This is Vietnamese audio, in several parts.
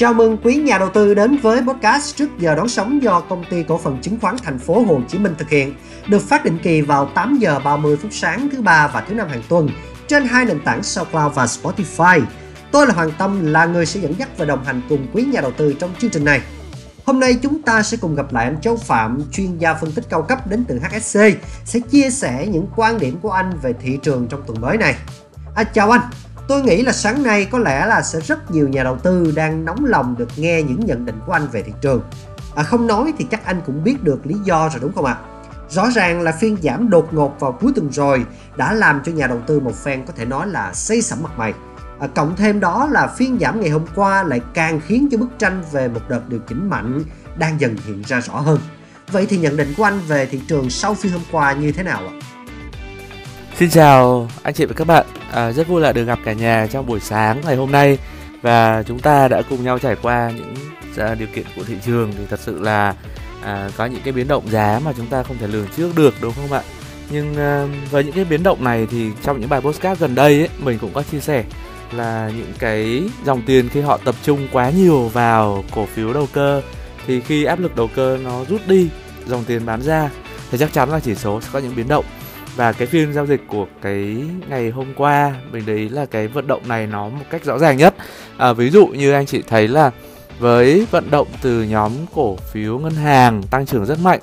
Chào mừng quý nhà đầu tư đến với podcast trước giờ đón sóng do công ty cổ phần chứng khoán thành phố Hồ Chí Minh thực hiện, được phát định kỳ vào 8 giờ 30 phút sáng thứ ba và thứ năm hàng tuần trên hai nền tảng SoundCloud và Spotify. Tôi là Hoàng Tâm, là người sẽ dẫn dắt và đồng hành cùng quý nhà đầu tư trong chương trình này. Hôm nay chúng ta sẽ cùng gặp lại anh Châu Phạm, chuyên gia phân tích cao cấp đến từ HSC, sẽ chia sẻ những quan điểm của anh về thị trường trong tuần mới này. À, chào anh, tôi nghĩ là sáng nay có lẽ là sẽ rất nhiều nhà đầu tư đang nóng lòng được nghe những nhận định của anh về thị trường. À, không nói thì chắc anh cũng biết được lý do rồi đúng không ạ? À? Rõ ràng là phiên giảm đột ngột vào cuối tuần rồi đã làm cho nhà đầu tư một phen có thể nói là xây sẩm mặt mày. À, cộng thêm đó là phiên giảm ngày hôm qua lại càng khiến cho bức tranh về một đợt điều chỉnh mạnh đang dần hiện ra rõ hơn. Vậy thì nhận định của anh về thị trường sau phiên hôm qua như thế nào ạ? Xin chào anh chị và các bạn, à, rất vui là được gặp cả nhà trong buổi sáng ngày hôm nay. Và chúng ta đã cùng nhau trải qua những à, điều kiện của thị trường thì thật sự là à, có những cái biến động giá mà chúng ta không thể lường trước được đúng không ạ? Nhưng à, với những cái biến động này thì trong những bài postcard gần đây ấy, mình cũng có chia sẻ là những cái dòng tiền khi họ tập trung quá nhiều vào cổ phiếu đầu cơ thì khi áp lực đầu cơ nó rút đi dòng tiền bán ra thì chắc chắn là chỉ số sẽ có những biến động và cái phiên giao dịch của cái ngày hôm qua mình thấy là cái vận động này nó một cách rõ ràng nhất. À, ví dụ như anh chị thấy là với vận động từ nhóm cổ phiếu ngân hàng tăng trưởng rất mạnh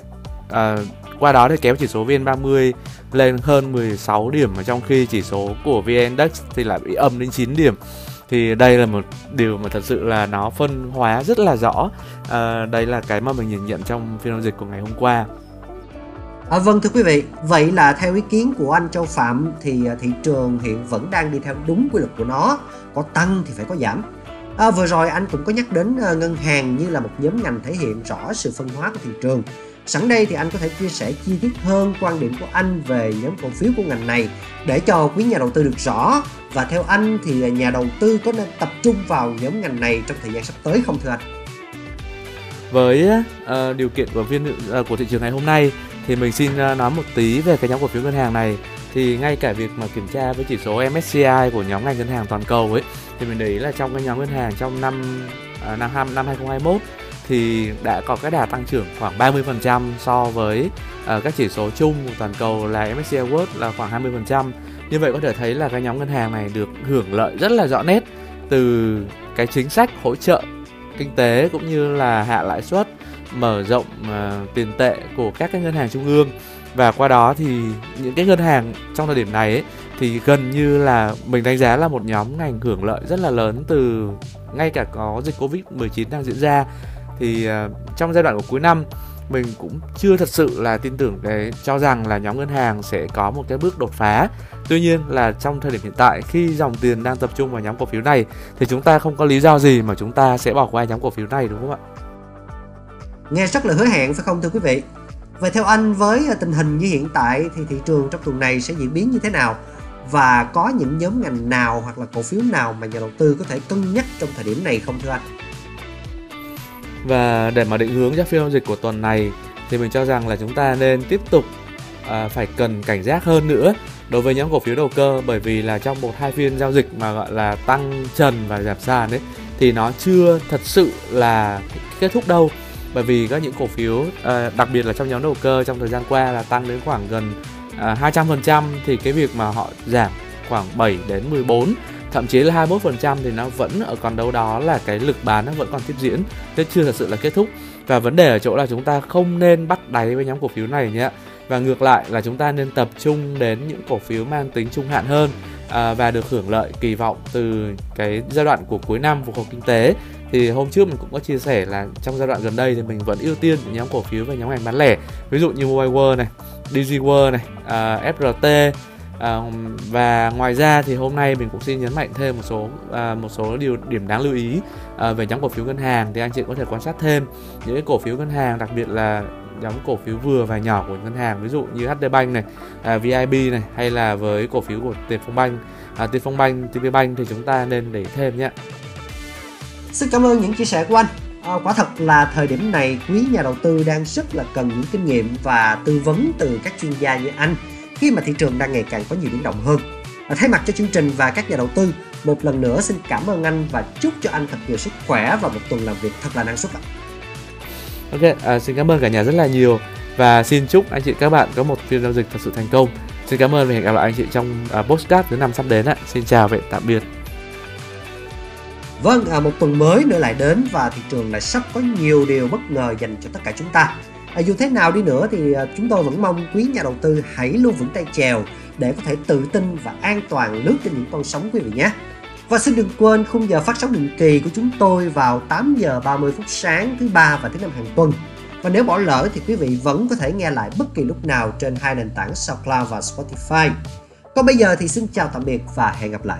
à, qua đó thì kéo chỉ số VN30 lên hơn 16 điểm mà trong khi chỉ số của VN Index thì lại bị âm đến 9 điểm. Thì đây là một điều mà thật sự là nó phân hóa rất là rõ. À, đây là cái mà mình nhìn nhận trong phiên giao dịch của ngày hôm qua. À, vâng thưa quý vị, vậy là theo ý kiến của anh Châu Phạm thì à, thị trường hiện vẫn đang đi theo đúng quy luật của nó, có tăng thì phải có giảm. À, vừa rồi anh cũng có nhắc đến à, ngân hàng như là một nhóm ngành thể hiện rõ sự phân hóa của thị trường. Sẵn đây thì anh có thể chia sẻ chi tiết hơn quan điểm của anh về nhóm cổ phiếu của ngành này để cho quý nhà đầu tư được rõ và theo anh thì nhà đầu tư có nên tập trung vào nhóm ngành này trong thời gian sắp tới không thưa anh? Với uh, điều kiện của viên uh, của thị trường ngày hôm nay thì mình xin à, nói một tí về cái nhóm cổ phiếu ngân hàng này thì ngay cả việc mà kiểm tra với chỉ số MSCI của nhóm ngành ngân hàng toàn cầu ấy thì mình để ý là trong cái nhóm ngân hàng trong năm uh, năm năm 2021 thì đã có cái đà tăng trưởng khoảng 30% so với uh, các chỉ số chung của toàn cầu là MSCI World là khoảng 20%. Như vậy có thể thấy là cái nhóm ngân hàng này được hưởng lợi rất là rõ nét từ cái chính sách hỗ trợ kinh tế cũng như là hạ lãi suất mở rộng uh, tiền tệ của các cái ngân hàng trung ương và qua đó thì những cái ngân hàng trong thời điểm này ấy, thì gần như là mình đánh giá là một nhóm ngành hưởng lợi rất là lớn từ ngay cả có dịch covid 19 đang diễn ra thì uh, trong giai đoạn của cuối năm mình cũng chưa thật sự là tin tưởng cái cho rằng là nhóm ngân hàng sẽ có một cái bước đột phá. Tuy nhiên là trong thời điểm hiện tại khi dòng tiền đang tập trung vào nhóm cổ phiếu này thì chúng ta không có lý do gì mà chúng ta sẽ bỏ qua nhóm cổ phiếu này đúng không ạ? Nghe rất là hứa hẹn phải không thưa quý vị? Vậy theo anh với tình hình như hiện tại thì thị trường trong tuần này sẽ diễn biến như thế nào? Và có những nhóm ngành nào hoặc là cổ phiếu nào mà nhà đầu tư có thể cân nhắc trong thời điểm này không thưa anh? Và để mà định hướng cho phiên giao dịch của tuần này thì mình cho rằng là chúng ta nên tiếp tục à, phải cần cảnh giác hơn nữa đối với nhóm cổ phiếu đầu cơ bởi vì là trong một hai phiên giao dịch mà gọi là tăng trần và giảm sàn ấy thì nó chưa thật sự là kết thúc đâu bởi vì các những cổ phiếu à, đặc biệt là trong nhóm đầu cơ trong thời gian qua là tăng đến khoảng gần à, 200% thì cái việc mà họ giảm khoảng 7 đến 14 thậm chí là 21% thì nó vẫn ở còn đâu đó là cái lực bán nó vẫn còn tiếp diễn. Chứ chưa thật sự là kết thúc. Và vấn đề ở chỗ là chúng ta không nên bắt đáy với nhóm cổ phiếu này nhé. Và ngược lại là chúng ta nên tập trung đến những cổ phiếu mang tính trung hạn hơn à, và được hưởng lợi kỳ vọng từ cái giai đoạn của cuối năm phục hồi kinh tế thì hôm trước mình cũng có chia sẻ là trong giai đoạn gần đây thì mình vẫn ưu tiên những nhóm cổ phiếu về nhóm ngành bán lẻ. Ví dụ như Mobile World này, DG World này, à, uh, FRT uh, à, và ngoài ra thì hôm nay mình cũng xin nhấn mạnh thêm một số uh, một số điều điểm đáng lưu ý uh, về nhóm cổ phiếu ngân hàng. Thì anh chị có thể quan sát thêm những cái cổ phiếu ngân hàng đặc biệt là nhóm cổ phiếu vừa và nhỏ của ngân hàng ví dụ như HD Bank này, à, VIB này hay là với cổ phiếu của Tiền Phong Bank, à, Tiền Phong Bank, TP Bank thì chúng ta nên để thêm nhé. Xin cảm ơn những chia sẻ của anh. À, quả thật là thời điểm này quý nhà đầu tư đang rất là cần những kinh nghiệm và tư vấn từ các chuyên gia như anh khi mà thị trường đang ngày càng có nhiều biến động hơn. À, thay mặt cho chương trình và các nhà đầu tư, một lần nữa xin cảm ơn anh và chúc cho anh thật nhiều sức khỏe và một tuần làm việc thật là năng suất ạ. Ok, à, xin cảm ơn cả nhà rất là nhiều và xin chúc anh chị các bạn có một phiên giao dịch thật sự thành công. Xin cảm ơn và hẹn gặp lại anh chị trong à, uh, postcard thứ năm sắp đến ạ. Xin chào và tạm biệt. Vâng, à, một tuần mới nữa lại đến và thị trường lại sắp có nhiều điều bất ngờ dành cho tất cả chúng ta. À, dù thế nào đi nữa thì à, chúng tôi vẫn mong quý nhà đầu tư hãy luôn vững tay chèo để có thể tự tin và an toàn lướt trên những con sóng quý vị nhé. Và xin đừng quên khung giờ phát sóng định kỳ của chúng tôi vào 8 giờ 30 phút sáng thứ ba và thứ năm hàng tuần. Và nếu bỏ lỡ thì quý vị vẫn có thể nghe lại bất kỳ lúc nào trên hai nền tảng SoundCloud và Spotify. Còn bây giờ thì xin chào tạm biệt và hẹn gặp lại.